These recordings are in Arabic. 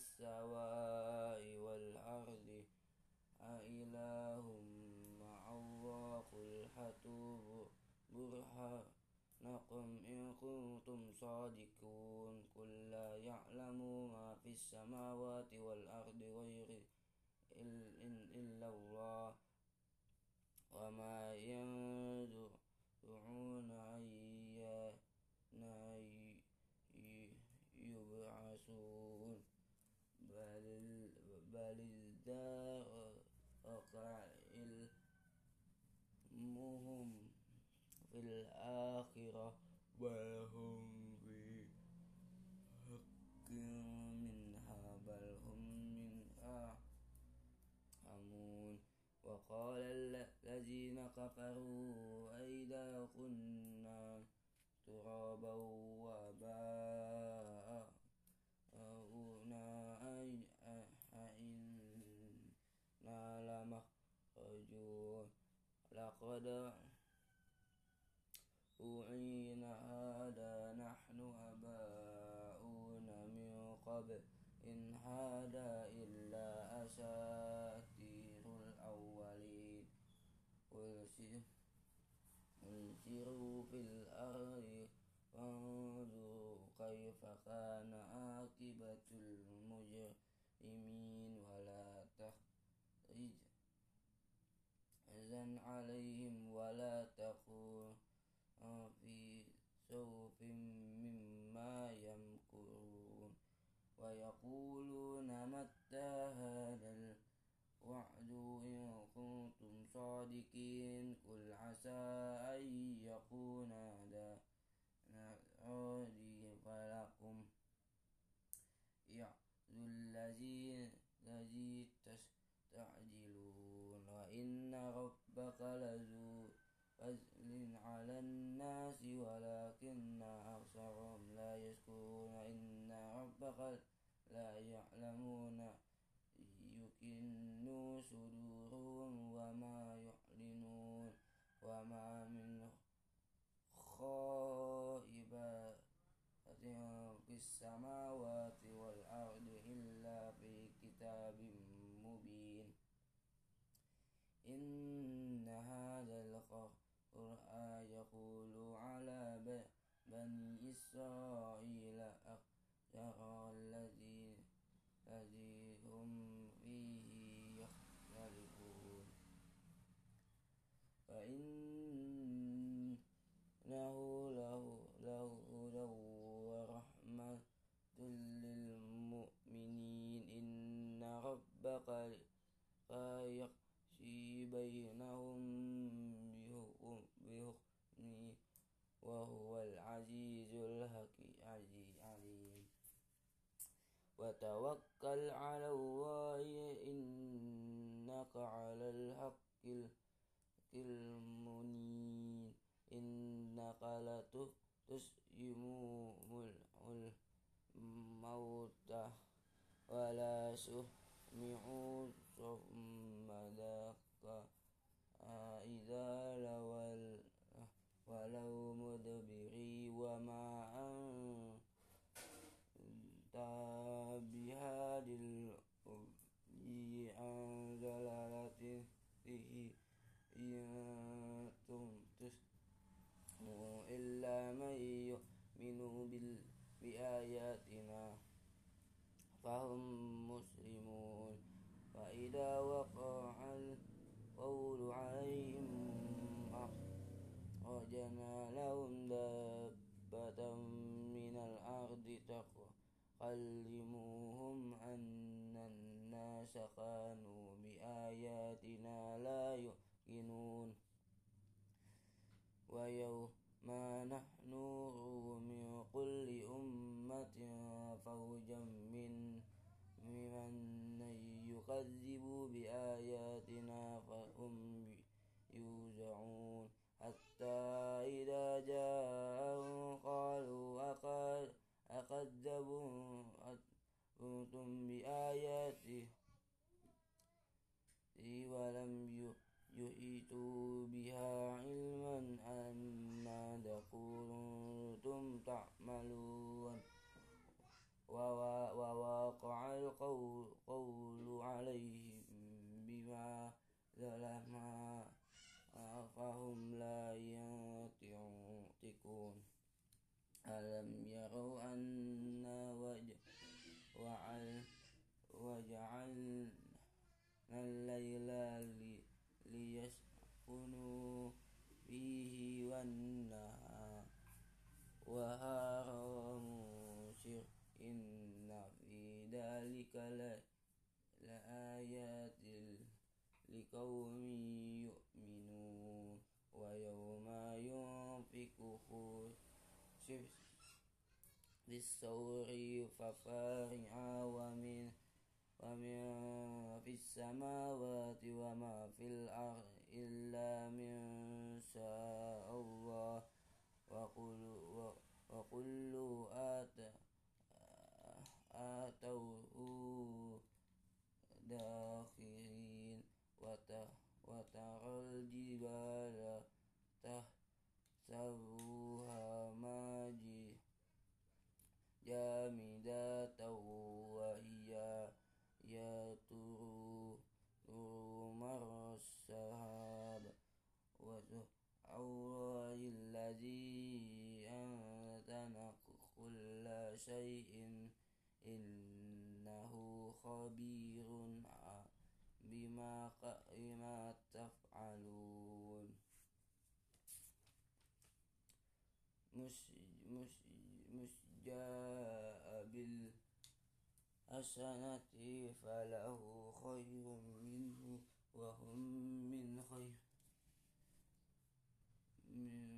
السماء والأرض أإله مع الله قل هاتوا برهانكم إن كنتم صادقون. قل لا يعلم ما في السماوات والأرض غير إلا الله. وما يندعون أن يبعثون بل بل علمهم في الآخرة بل هم في حق منها بل هم منها حمون وقال الذين كفروا أئذا كنا ترابا لقد أوعينا هذا نحن أباؤنا من قبل إن هذا إلا أساطير الأولين قل سيروا في الأرض فانظروا كيف كان عاقبة المجرمين ولا عليهم ولا تكون في سوف مما يمكرون ويقولون متى هذا الوعد إن كنتم صادقين قل عسى أن يكون هذا رديف لكم يعد الذي الذي لذو فضل على الناس ولكن أكثرهم لا يشكرون. إن ربك لا يعلمون يكن صدورهم بني إسرائيل المنين إنك لتسلم الموتى ولا سمع ثم ذاك إذا ولو مدبري وما أنت بهاد الأمي عن ضلالته إن تسمع إلا من يؤمن بآياتنا فهم مسلمون فإذا وقع القول عليهم أخرجنا لهم دابة من الأرض تكلمهم أن الناس كانوا بآياتنا لا يؤمنون ويوم نحن من كل أمة فوجا من ممن يكذب بآياتنا فهم يوزعون. حتى إذا جاءهم قالوا أكذبتم بآياتي ولم يحيطوا بها علما أن ماذا كنتم تعملون. ووا- ووقع القول قول عليهم بما ظلما فهم لا ينطقون. ألم يروا أنا وجعلنا الليل ليسكنوا فيه والنهار وهارا مبصر إن في ذلك لآيات لقوم يؤمنون. ويوم ينفق في الصور ففارع ومن ومن في السماوات وما في الأرض. إلا من شاء الله. وكل وكل آت آتوه داخرين. وت- وترى الجبال تحسبوها ماجي جامدة شيء إنه خبير بما بما تفعلون. مش مش مش جاء بالحسنة فله خير منه وهم من خير من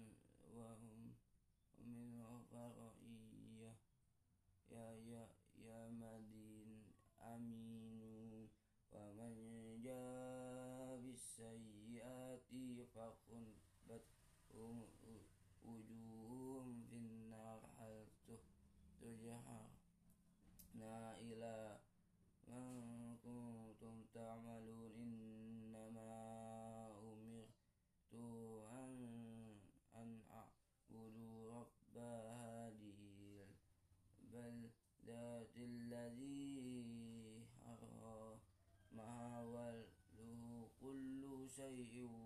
بالسيئات فكبت وجوههم في النار هل تجهرنا إلى ما كنتم تعملون؟ إنما أمرت أن أن أعبد رب هذه البلدة الذي حرمها وله كل شيء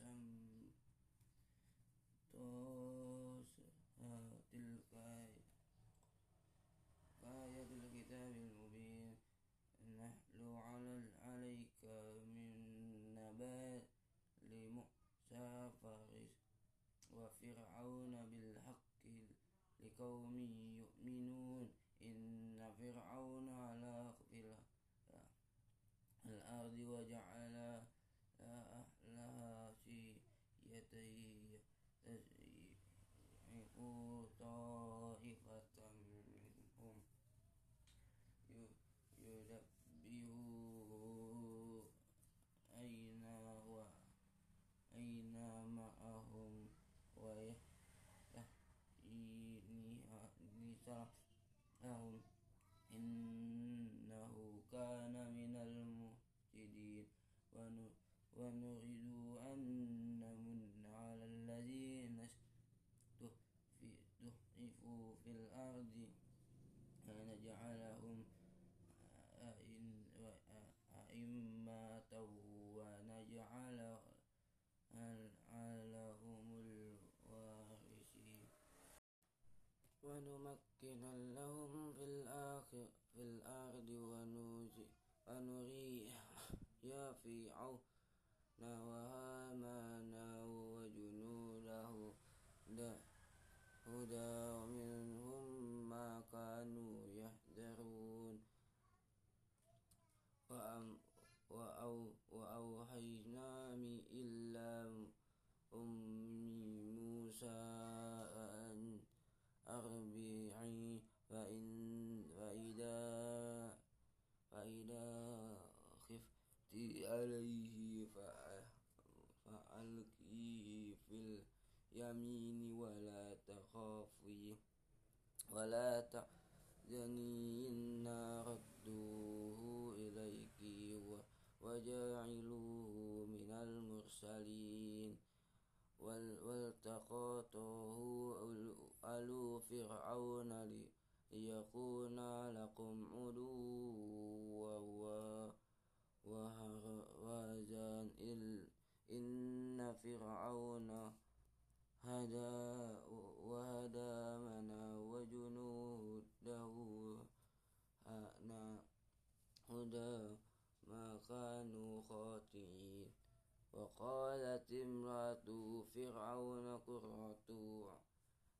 嗯 في الأرض ونري يا فرعون وهامان وجنوده هدى وهزان إن فرعون هدى وهدى منا وجنوده. هدى ما كانوا خاطئين. وقالت امرأة فرعون قرة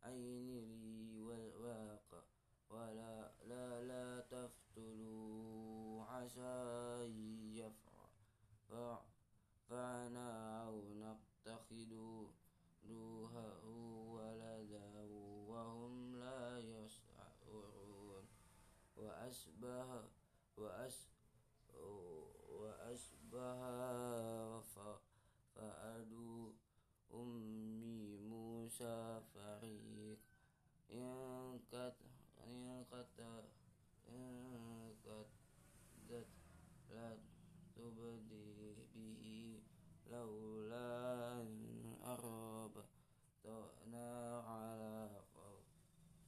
عين لي والواقع ولا لا لا تفتلوا عسى يفعلنا أو نتخذوها ولدا وهم لا يشعرون. وأشبه لولا أن أربطنا على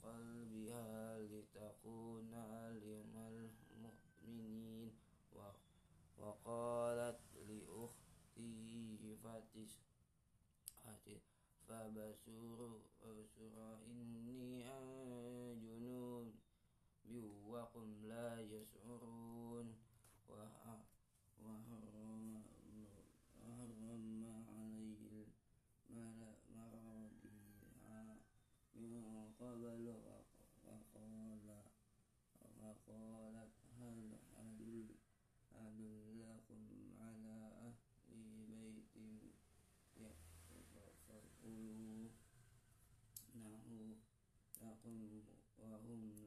قلبها لتكون من المؤمنين وقالت لأخته فتش فبشر إني جنود وهم لا يشعرون من قبل وقال وقالت هل أدلكم على أهل بيت يكفلونه لكم وهم